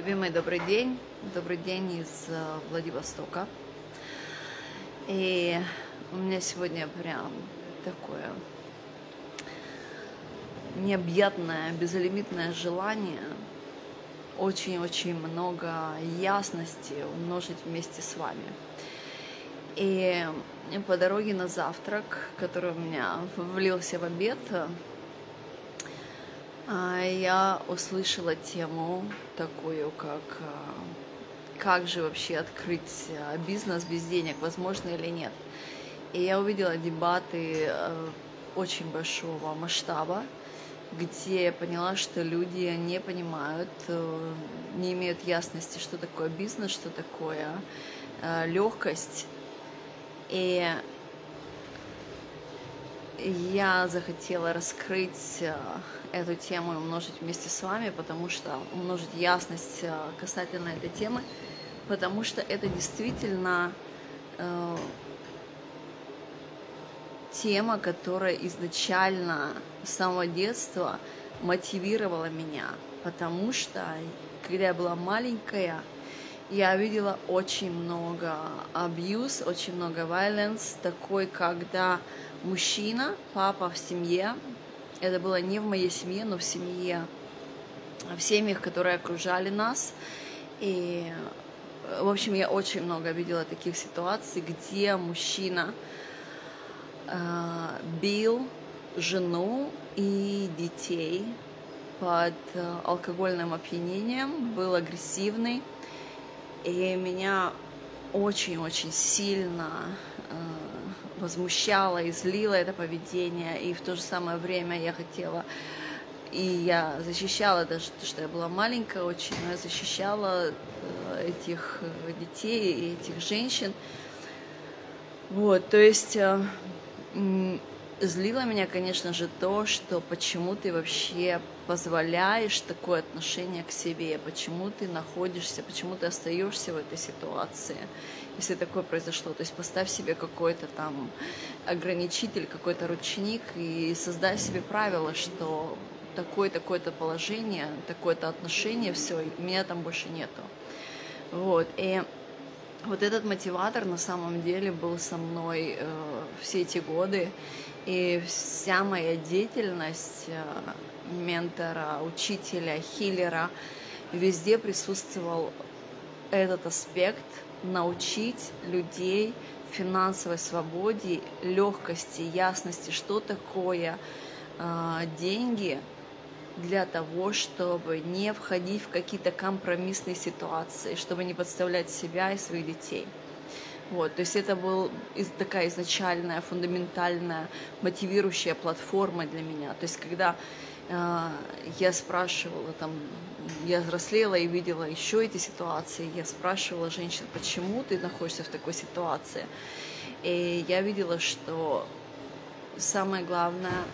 Любимый, добрый день. Добрый день из э, Владивостока. И у меня сегодня прям такое необъятное, безлимитное желание очень-очень много ясности умножить вместе с вами. И по дороге на завтрак, который у меня влился в обед, я услышала тему такую, как а, как же вообще открыть а, бизнес без денег, возможно или нет. И я увидела дебаты очень большого масштаба, где я поняла, что люди не понимают, э, не имеют ясности, что такое бизнес, что такое легкость. И я захотела раскрыть эту тему и умножить вместе с вами, потому что умножить ясность э, касательно этой темы, потому что это действительно э, тема, которая изначально с самого детства мотивировала меня, потому что когда я была маленькая, я видела очень много абьюз, очень много violence, такой, когда мужчина, папа в семье это было не в моей семье, но в семье, в семьях, которые окружали нас. И, в общем, я очень много видела таких ситуаций, где мужчина э, бил жену и детей под э, алкогольным опьянением, был агрессивный. И меня очень-очень сильно возмущало и злило это поведение, и в то же самое время я хотела, и я защищала даже то, что я была маленькая очень, но я защищала э, этих э, детей и этих женщин. Вот, то есть э, злило меня, конечно же, то, что почему ты вообще позволяешь такое отношение к себе, почему ты находишься, почему ты остаешься в этой ситуации, если такое произошло. То есть поставь себе какой-то там ограничитель, какой-то ручник и создай себе правило, что такое-такое-то положение, такое-то отношение, все, меня там больше нету. Вот, и вот этот мотиватор на самом деле был со мной э, все эти годы, и вся моя деятельность э, ментора, учителя, хиллера, везде присутствовал этот аспект научить людей финансовой свободе, легкости, ясности, что такое э, деньги для того, чтобы не входить в какие-то компромиссные ситуации, чтобы не подставлять себя и своих детей. Вот, то есть это была такая изначальная, фундаментальная, мотивирующая платформа для меня. То есть когда э, я спрашивала, там, я взрослела и видела еще эти ситуации, я спрашивала женщин, почему ты находишься в такой ситуации. И я видела, что самая главная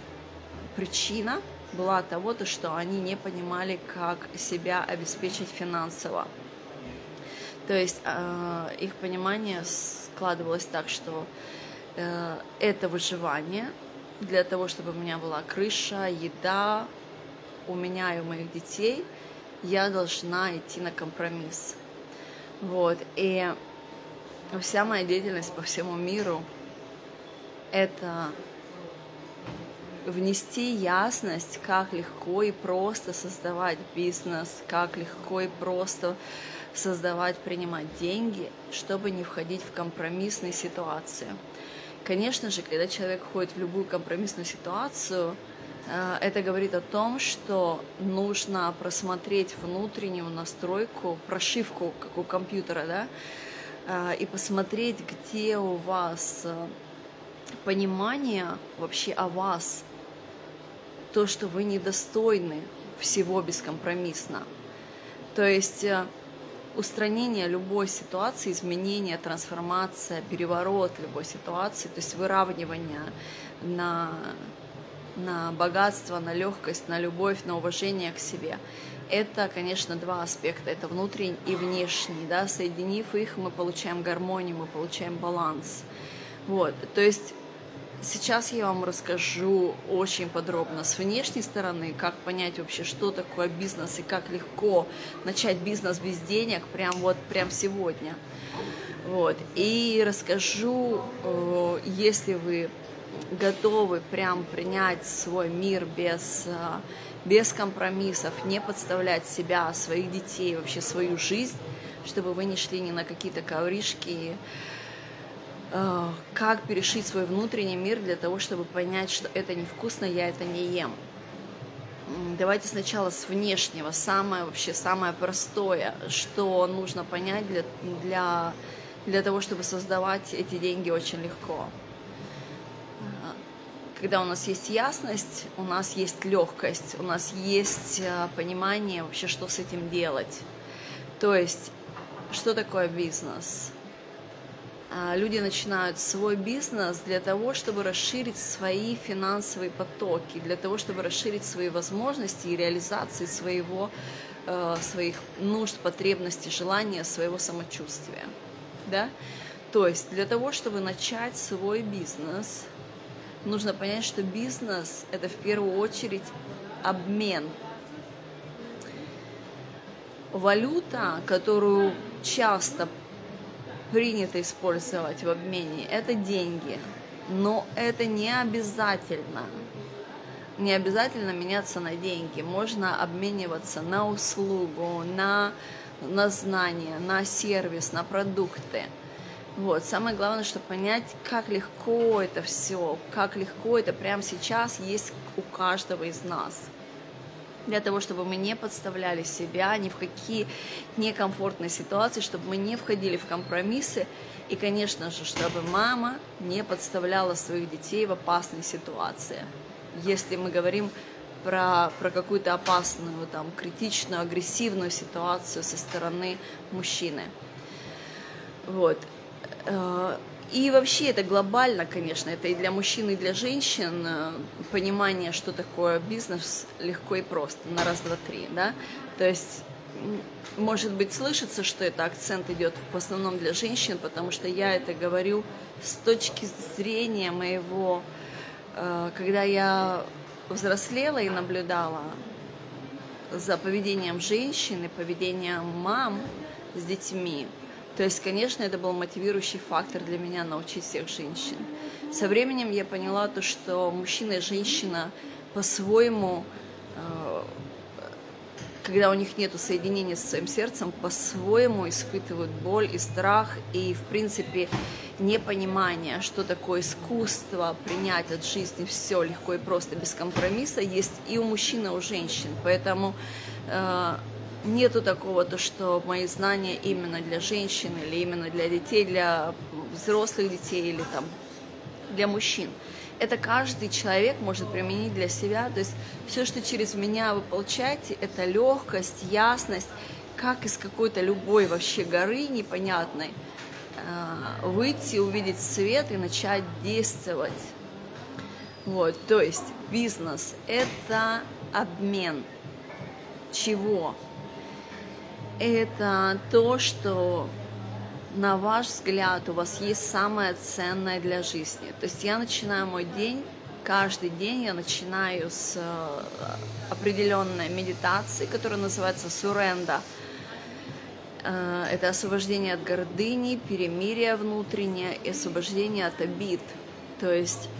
причина была того, то, что они не понимали, как себя обеспечить финансово. То есть э, их понимание складывалось так, что э, это выживание для того, чтобы у меня была крыша, еда, у меня и у моих детей, я должна идти на компромисс. Вот. И вся моя деятельность по всему миру – это внести ясность, как легко и просто создавать бизнес, как легко и просто создавать, принимать деньги, чтобы не входить в компромиссные ситуации. Конечно же, когда человек входит в любую компромиссную ситуацию, э, это говорит о том, что нужно просмотреть внутреннюю настройку, прошивку, как у компьютера, да, э, и посмотреть, где у вас э, понимание вообще о вас, то, что вы недостойны всего бескомпромиссно. То есть устранение любой ситуации, изменение, трансформация, переворот любой ситуации, то есть выравнивание на, на богатство, на легкость, на любовь, на уважение к себе. Это, конечно, два аспекта, это внутренний и внешний, да, соединив их, мы получаем гармонию, мы получаем баланс. Вот, то есть Сейчас я вам расскажу очень подробно с внешней стороны, как понять вообще, что такое бизнес и как легко начать бизнес без денег прям вот прям сегодня. Вот. И расскажу, э, если вы готовы прям принять свой мир без, э, без компромиссов, не подставлять себя, своих детей, вообще свою жизнь, чтобы вы не шли ни на какие-то ковришки, как перешить свой внутренний мир для того, чтобы понять, что это невкусно, я это не ем. Давайте сначала с внешнего, самое вообще самое простое, что нужно понять для, для, для того, чтобы создавать эти деньги очень легко. Э, когда у нас есть ясность, у нас есть легкость, у нас есть э, понимание вообще, что с этим делать. То есть, что такое бизнес? А, люди начинают свой бизнес для того, чтобы расширить свои финансовые потоки, для того, чтобы расширить свои возможности и реализации своего, э, своих нужд, потребностей, желания, своего самочувствия. Да? То есть для того, чтобы начать свой бизнес, нужно понять, что бизнес – это в первую очередь обмен. Валюта, которую часто принято использовать в обмене, это деньги. Но это не обязательно. Не обязательно меняться на деньги. Можно обмениваться на услугу, на, на знания, на сервис, на продукты. Вот. Самое главное, чтобы понять, как легко это все, как легко это прямо сейчас есть у каждого из нас для того, чтобы мы не подставляли себя ни в какие некомфортные ситуации, чтобы мы не входили в компромиссы, и, конечно же, чтобы мама не подставляла своих детей в опасные ситуации. Если мы говорим про, про какую-то опасную, там, критичную, агрессивную ситуацию со стороны мужчины. Вот. И вообще это глобально, конечно, это и для мужчин, и для женщин э, понимание, что такое бизнес, легко и просто, на раз, два, три, да. То есть, может быть, слышится, что это акцент идет в основном для женщин, потому что я это говорю с точки зрения моего, э, когда я взрослела и наблюдала за поведением женщин и поведением мам с детьми, то есть, конечно, это был мотивирующий фактор для меня научить всех женщин. Со временем я поняла то, что мужчина и женщина по-своему, э, когда у них нет соединения с своим сердцем, по-своему испытывают боль и страх, и, в принципе, непонимание, что такое искусство принять от жизни все легко и просто, без компромисса, есть и у мужчин, и у женщин. Поэтому э, нету такого, то, что мои знания именно для женщин или именно для детей, для взрослых детей или там для мужчин. Это каждый человек может применить для себя. То есть все, что через меня вы получаете, это легкость, ясность, как из какой-то любой вообще горы непонятной э, выйти, увидеть свет и начать действовать. Вот, то есть бизнес – это обмен чего? Это то, что на ваш взгляд у вас есть самое ценное для жизни. То есть я начинаю мой день, каждый день я начинаю с э, определенной медитации, которая называется суренда. Э, это освобождение от гордыни, перемирие внутреннее и освобождение от обид. То есть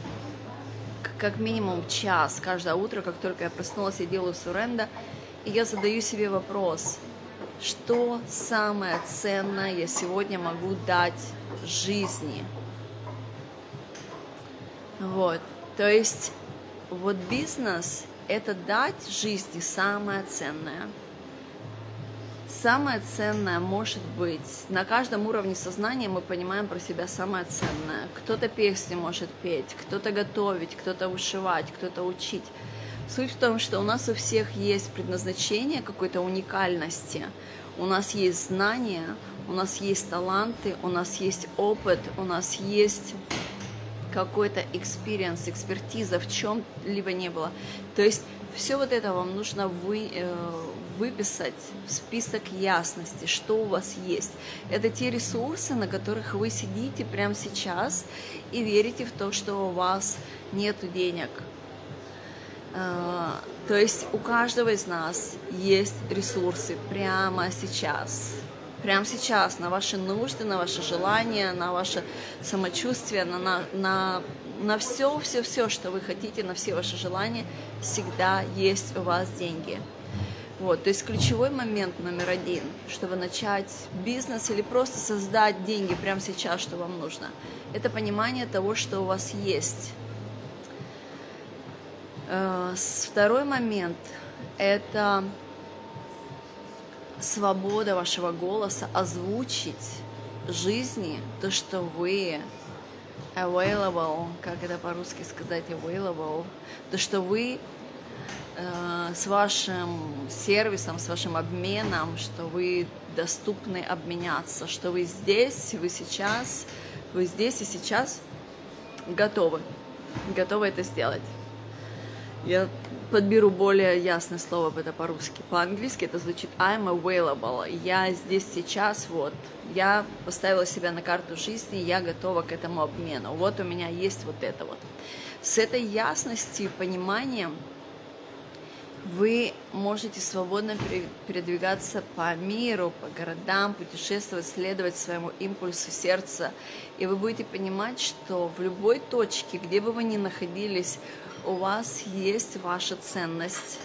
как минимум час каждое утро, как только я проснулась, я делаю суренда, и я задаю себе вопрос – что самое ценное я сегодня могу дать жизни. Вот, то есть вот бизнес – это дать жизни самое ценное. Самое ценное может быть, на каждом уровне сознания мы понимаем про себя самое ценное. Кто-то песни может петь, кто-то готовить, кто-то вышивать, кто-то учить. Суть в том, что у нас у всех есть предназначение какой-то уникальности, у нас есть знания, у нас есть таланты, у нас есть опыт, у нас есть какой-то experience, экспертиза в чем-либо не было. То есть все вот это вам нужно вы, э, выписать список ясности, что у вас есть. Это те ресурсы, на которых вы сидите прямо сейчас и верите в то, что у вас нет денег. А, то есть у каждого из нас есть ресурсы прямо сейчас. Прямо сейчас на ваши нужды, на ваши желания, на ваше самочувствие, на, на, на на все, все, все, что вы хотите, на все ваши желания, всегда есть у вас деньги. Вот, то есть ключевой момент номер один, чтобы начать бизнес или просто создать деньги прямо сейчас, что вам нужно, это понимание того, что у вас есть. Э, второй момент – это свобода вашего голоса озвучить жизни то, что вы available, как это по-русски сказать, available, то, что вы э, с вашим сервисом, с вашим обменом, что вы доступны обменяться, что вы здесь, вы сейчас, вы здесь и сейчас готовы, готовы это сделать. Я подберу более ясное слово это по-русски. По-английски это звучит I'm available. Я здесь сейчас, вот. Я поставила себя на карту жизни, я готова к этому обмену. Вот у меня есть вот это вот. С этой ясностью, пониманием вы можете свободно передвигаться по миру, по городам, путешествовать, следовать своему импульсу сердца. И вы будете понимать, что в любой точке, где бы вы ни находились, у вас есть ваша ценность,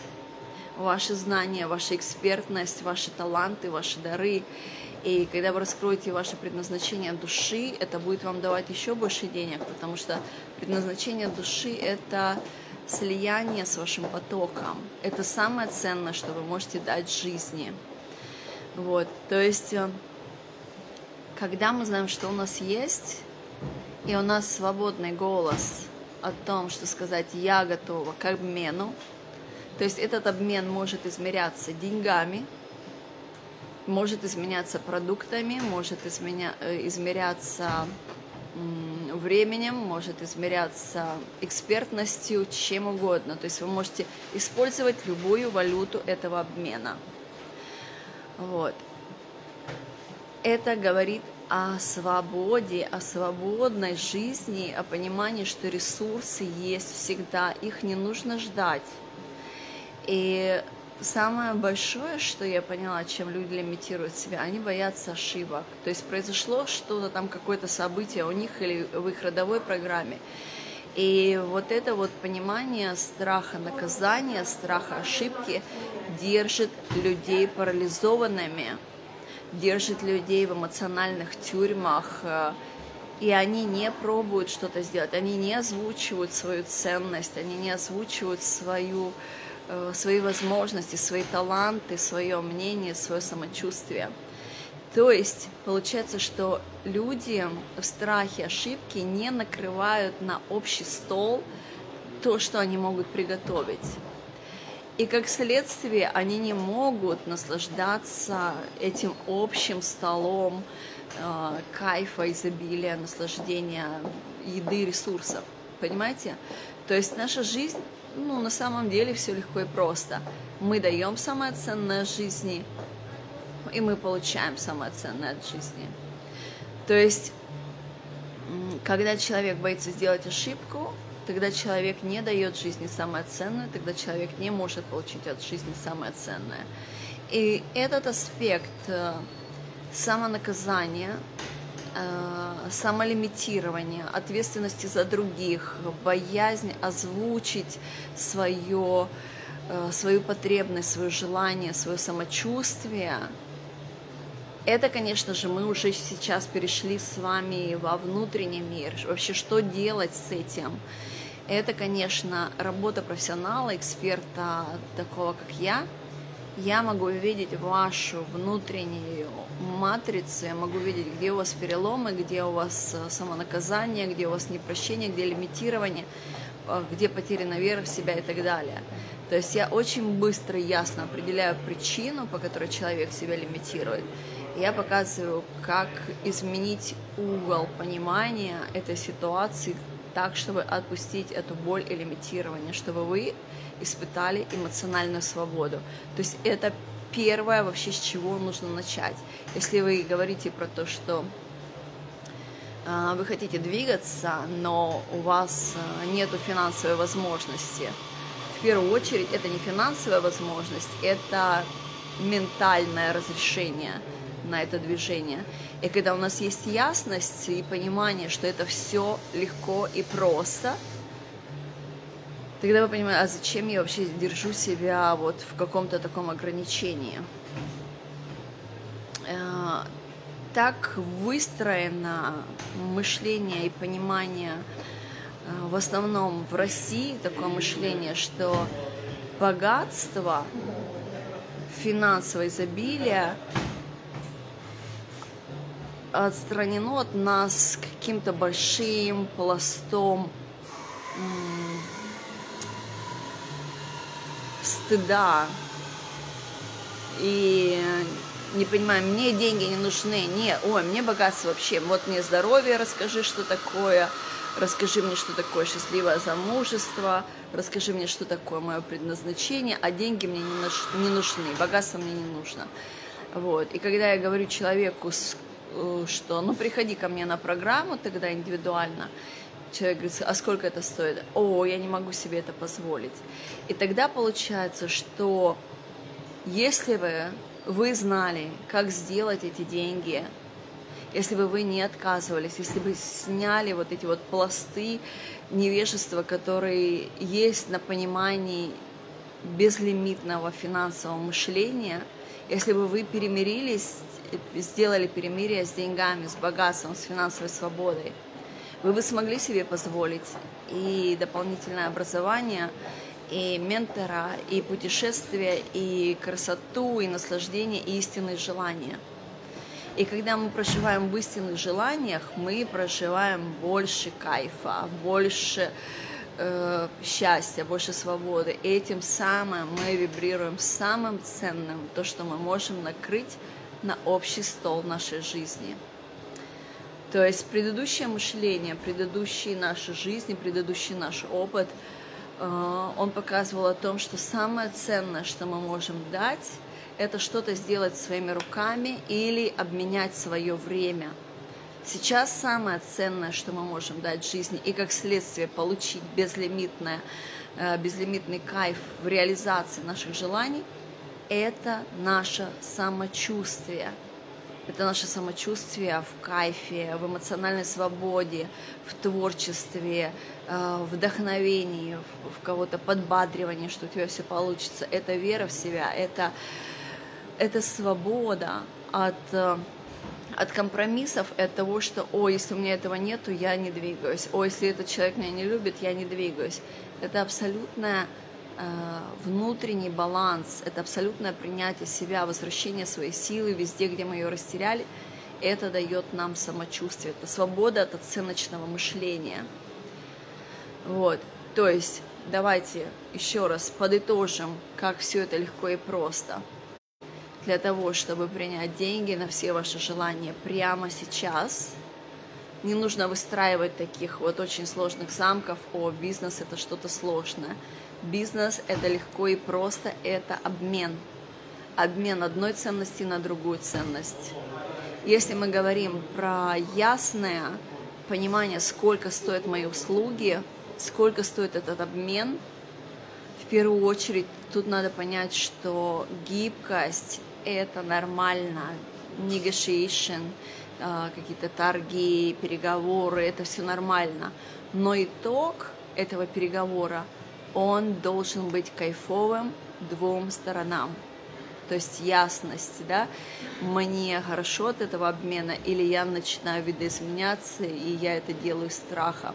ваши знания, ваша экспертность, ваши таланты, ваши дары. И когда вы раскроете ваше предназначение души, это будет вам давать еще больше денег, потому что предназначение души – это слияние с вашим потоком. Это самое ценное, что вы можете дать жизни. Вот, то есть, э, когда мы знаем, что у нас есть, и у нас свободный голос – о том, что сказать «я готова к обмену». То есть этот обмен может измеряться деньгами, может изменяться продуктами, может изменя... Э, измеряться временем, может измеряться экспертностью, чем угодно. То есть вы можете использовать любую валюту этого обмена. Вот. Это говорит о свободе, о свободной жизни, о понимании, что ресурсы есть всегда, их не нужно ждать. И самое большое, что я поняла, чем люди лимитируют себя, они боятся ошибок. То есть произошло что-то там, какое-то событие у них или в их родовой программе. И вот это вот понимание страха наказания, страха ошибки держит людей парализованными держит людей в эмоциональных тюрьмах, э, и они не пробуют что-то сделать, они не озвучивают свою ценность, они не озвучивают свою, э, свои возможности, свои таланты, свое мнение, свое самочувствие. То есть получается, что люди в страхе ошибки не накрывают на общий стол то, что они могут приготовить. И как следствие они не могут наслаждаться этим общим столом э, кайфа, изобилия, наслаждения еды, ресурсов. Понимаете? То есть наша жизнь, ну, на самом деле все легко и просто. Мы даем самое ценное жизни, и мы получаем самое ценное от жизни. То есть, когда человек боится сделать ошибку, Тогда человек не дает жизни самое ценное, тогда человек не может получить от жизни самое ценное. И этот аспект э, самонаказания, э, самолимитирования, ответственности за других, боязнь озвучить свое, э, свою потребность, свое желание, свое самочувствие, это, конечно же, мы уже сейчас перешли с вами во внутренний мир. Вообще, что делать с этим? Это, конечно, работа профессионала, эксперта такого, как я. Я могу увидеть вашу внутреннюю матрицу, я могу видеть, где у вас переломы, где у вас э, самонаказание, где у вас непрощение, где лимитирование, э, где потеряна вера в себя и так далее. То есть я очень быстро и ясно определяю причину, по которой человек себя лимитирует. Я показываю, как изменить угол понимания этой ситуации так, чтобы отпустить эту боль и лимитирование, чтобы вы испытали эмоциональную свободу. То есть это первое вообще, с чего нужно начать. Если вы говорите про то, что э, вы хотите двигаться, но у вас э, нет финансовой возможности, в первую очередь это не финансовая возможность, это ментальное разрешение на это движение. И когда у нас есть ясность и понимание, что это все легко и просто, тогда вы понимаете, а зачем я вообще держу себя вот в каком-то таком ограничении. Э, так выстроено мышление и понимание э, в основном в России такое мышление, что богатство, финансовое изобилие отстранено от нас каким-то большим пластом стыда и не понимаю, мне деньги не нужны, не, ой, мне богатство вообще, вот мне здоровье, расскажи, что такое, расскажи мне, что такое счастливое замужество, расскажи мне, что такое мое предназначение, а деньги мне не нужны, богатство мне не нужно. Вот. И когда я говорю человеку, что ну приходи ко мне на программу тогда индивидуально. Человек говорит, а сколько это стоит? О, я не могу себе это позволить. И тогда получается, что если бы вы знали, как сделать эти деньги, если бы вы не отказывались, если бы сняли вот эти вот пласты невежества, которые есть на понимании безлимитного финансового мышления, если бы вы перемирились сделали перемирие с деньгами, с богатством, с финансовой свободой, вы бы смогли себе позволить и дополнительное образование, и ментора, и путешествия, и красоту, и наслаждение, и истинные желания. И когда мы проживаем в истинных желаниях, мы проживаем больше кайфа, больше э, счастья, больше свободы. И этим самым мы вибрируем самым ценным, то, что мы можем накрыть на общий стол нашей жизни. То есть предыдущее мышление, предыдущие наши жизни, предыдущий наш опыт, э, он показывал о том, что самое ценное, что мы можем дать, это что-то сделать своими руками или обменять свое время. Сейчас самое ценное, что мы можем дать жизни, и как следствие получить безлимитное, э, безлимитный кайф в реализации наших желаний – это наше самочувствие. Это наше самочувствие в кайфе, в эмоциональной свободе, в творчестве, э, вдохновении, в кого-то подбадривании, что у тебя все получится. Это вера в себя, это, это свобода от, э, от компромиссов, от того, что, о, если у меня этого нету, я не двигаюсь. О, если этот человек меня не любит, я не двигаюсь. Это абсолютная Э, внутренний баланс, это абсолютное принятие себя, возвращение своей силы везде, где мы ее растеряли, это дает нам самочувствие, это свобода от оценочного мышления. Вот, то есть давайте еще раз подытожим, как все это легко и просто. Для того, чтобы принять деньги на все ваши желания прямо сейчас, не нужно выстраивать таких вот очень сложных замков, о, бизнес это что-то сложное. Бизнес – это легко и просто, это обмен. Обмен одной ценности на другую ценность. Если мы говорим про ясное понимание, сколько стоят мои услуги, сколько стоит этот обмен, в первую очередь тут надо понять, что гибкость – это нормально, negotiation, а, какие-то торги, переговоры, это все нормально. Но итог этого переговора – он должен быть кайфовым двум сторонам. То есть ясность, да, мне хорошо от этого обмена, или я начинаю видоизменяться, и я это делаю из страха.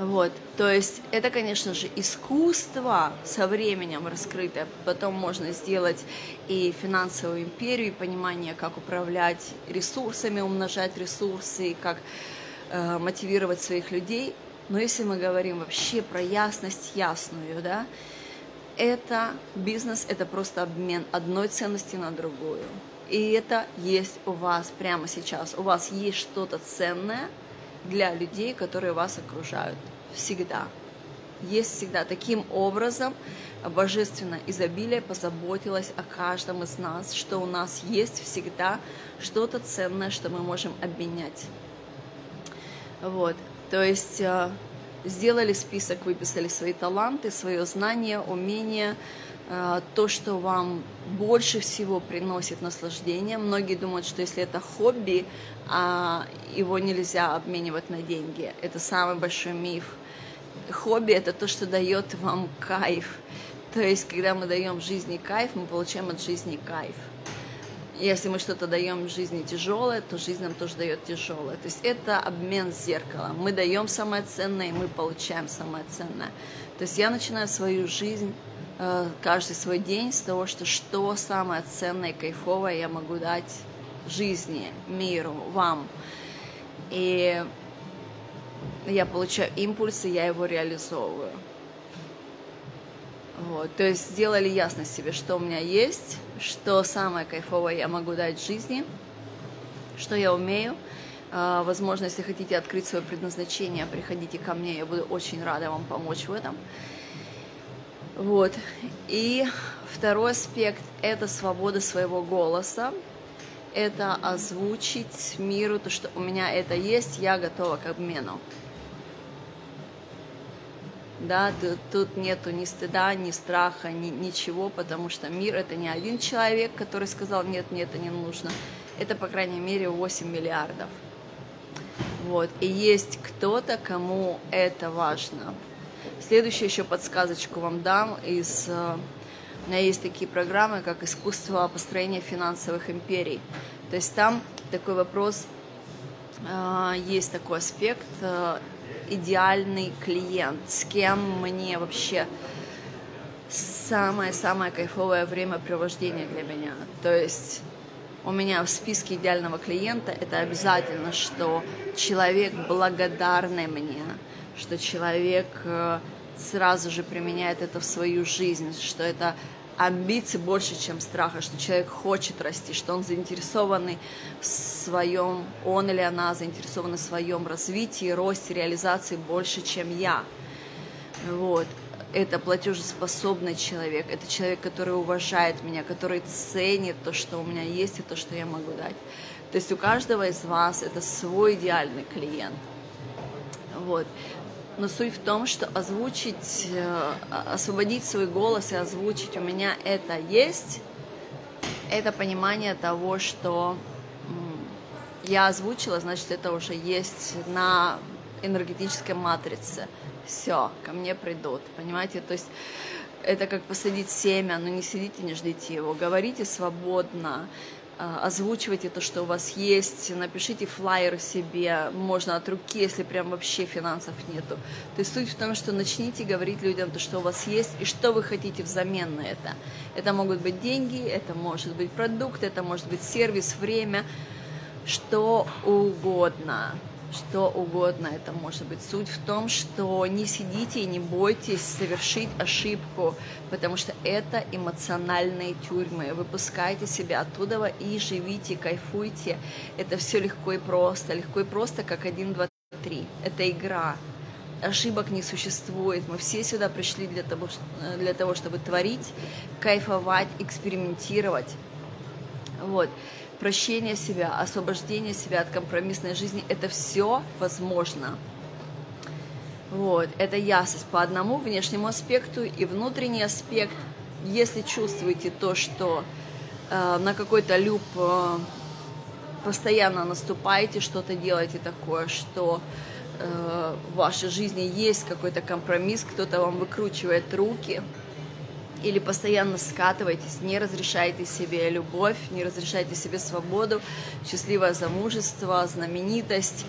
Вот, то есть это, конечно же, искусство со временем раскрытое. Потом можно сделать и финансовую империю, и понимание, как управлять ресурсами, умножать ресурсы, как э, мотивировать своих людей. Но если мы говорим вообще про ясность ясную, да, это бизнес, это просто обмен одной ценности на другую. И это есть у вас прямо сейчас. У вас есть что-то ценное для людей, которые вас окружают. Всегда. есть всегда. Таким образом, божественное изобилие позаботилось о каждом из нас, что у нас есть всегда что-то ценное, что мы можем обменять. Вот, то есть э, сделали список, выписали свои таланты, свое знание, умение, то, что вам больше всего приносит наслаждение. Многие думают, что если это хобби, а его нельзя обменивать на деньги. Это самый большой миф. Хобби – это то, что дает вам кайф. То есть, когда мы даем жизни кайф, мы получаем от жизни кайф. Если мы что-то даем жизни тяжелое, то жизнь нам тоже дает тяжелое. То есть это обмен зеркалом. Мы даем самое ценное, и мы получаем самое ценное. То есть я начинаю свою жизнь, э, каждый свой день с того, что что самое ценное и кайфовое я могу дать жизни, миру, вам. И я получаю импульсы, я его реализовываю. Вот, то есть сделали ясность себе, что у меня есть, что самое кайфовое я могу дать жизни, что я умею. А, возможно, если хотите открыть свое предназначение, приходите ко мне, я буду очень рада вам помочь в этом. Вот. И второй аспект – это свобода своего голоса. Это озвучить миру то, что у меня это есть, я готова к обмену да, тут нету ни стыда, ни страха, ни, ничего, потому что мир это не один человек, который сказал, нет, мне это не нужно, это, по крайней мере, 8 миллиардов. Вот, и есть кто-то, кому это важно. Следующую еще подсказочку вам дам из... Э, у меня есть такие программы, как искусство построения финансовых империй. То есть там такой вопрос, э, есть такой аспект э, идеальный клиент, с кем мне вообще самое-самое кайфовое времяпровождение для меня. То есть у меня в списке идеального клиента это обязательно, что человек благодарный мне, что человек э, сразу же применяет это в свою жизнь, что это амбиций больше, чем страха, что человек хочет расти, что он заинтересованный в своем, он или она заинтересованы в своем развитии, росте, реализации больше, чем я. Вот. Это платежеспособный человек, это человек, который уважает меня, который ценит то, что у меня есть и то, что я могу дать. То есть у каждого из вас это свой идеальный клиент. Вот но суть в том, что озвучить, э, освободить свой голос и озвучить у меня это есть, это понимание того, что я озвучила, значит, это уже есть на энергетической матрице. Все, ко мне придут, понимаете? То есть это как посадить семя, но не сидите, не ждите его. Говорите свободно, озвучивайте то, что у вас есть, напишите флайер себе, можно от руки, если прям вообще финансов нету. То есть суть в том, что начните говорить людям то, что у вас есть и что вы хотите взамен на это. Это могут быть деньги, это может быть продукт, это может быть сервис, время, что угодно что угодно это может быть. Суть в том, что не сидите и не бойтесь совершить ошибку, потому что это эмоциональные тюрьмы. Выпускайте себя оттуда и живите, кайфуйте. Это все легко и просто. Легко и просто, как один, два, три. Это игра. Ошибок не существует. Мы все сюда пришли для того, для того чтобы творить, кайфовать, экспериментировать. Вот прощение себя, освобождение себя от компромиссной жизни, это все возможно. Вот, это ясность по одному внешнему аспекту и внутренний аспект. Если чувствуете то, что э, на какой-то люб э, постоянно наступаете, что-то делаете такое, что э, в вашей жизни есть какой-то компромисс, кто-то вам выкручивает руки, или постоянно скатываетесь, не разрешаете себе любовь, не разрешаете себе свободу, счастливое замужество, знаменитость,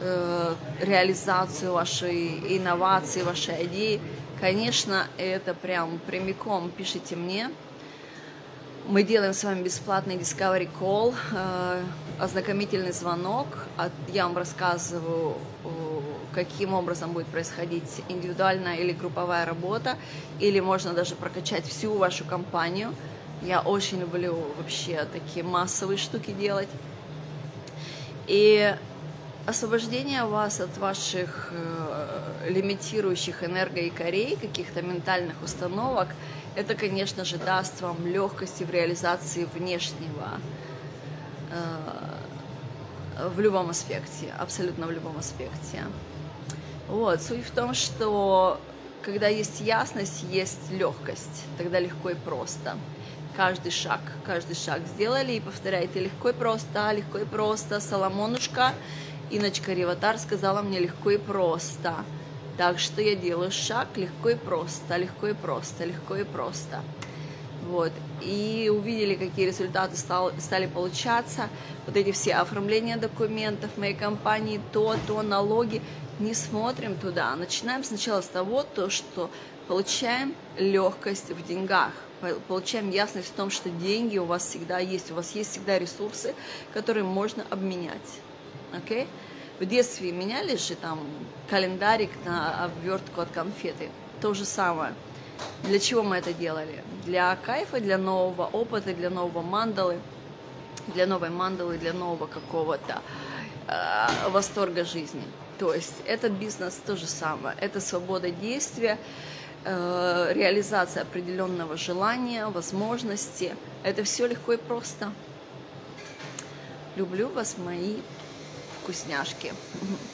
э, реализацию вашей инновации, вашей идеи, конечно, это прям прямиком пишите мне. Мы делаем с вами бесплатный Discovery Call, э, ознакомительный звонок. Я вам рассказываю каким образом будет происходить индивидуальная или групповая работа, или можно даже прокачать всю вашу компанию. Я очень люблю вообще такие массовые штуки делать. И освобождение вас от ваших э, лимитирующих энергоикорей, каких-то ментальных установок, это, конечно же, даст вам легкости в реализации внешнего э, в любом аспекте, абсолютно в любом аспекте. Вот, суть в том, что когда есть ясность, есть легкость, тогда легко и просто каждый шаг, каждый шаг сделали и повторяйте легко и просто, легко и просто. Соломонушка, Иночка Риватар сказала мне легко и просто. Так что я делаю шаг легко и просто, легко и просто, легко и просто. Вот. И увидели, какие результаты стал, стали получаться. Вот эти все оформления документов моей компании, то, то, налоги. Не смотрим туда. Начинаем сначала с того, то, что получаем легкость в деньгах получаем ясность в том, что деньги у вас всегда есть, у вас есть всегда ресурсы, которые можно обменять. Okay? В детстве меняли же там календарик на обвертку от конфеты. То же самое. Для чего мы это делали? Для кайфа, для нового опыта, для нового мандалы, для новой мандалы, для нового какого-то э, восторга жизни. То есть этот бизнес то же самое. Это свобода действия, Э, реализация определенного желания, возможности. Это все легко и просто. Люблю вас, мои вкусняшки.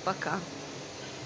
Пока.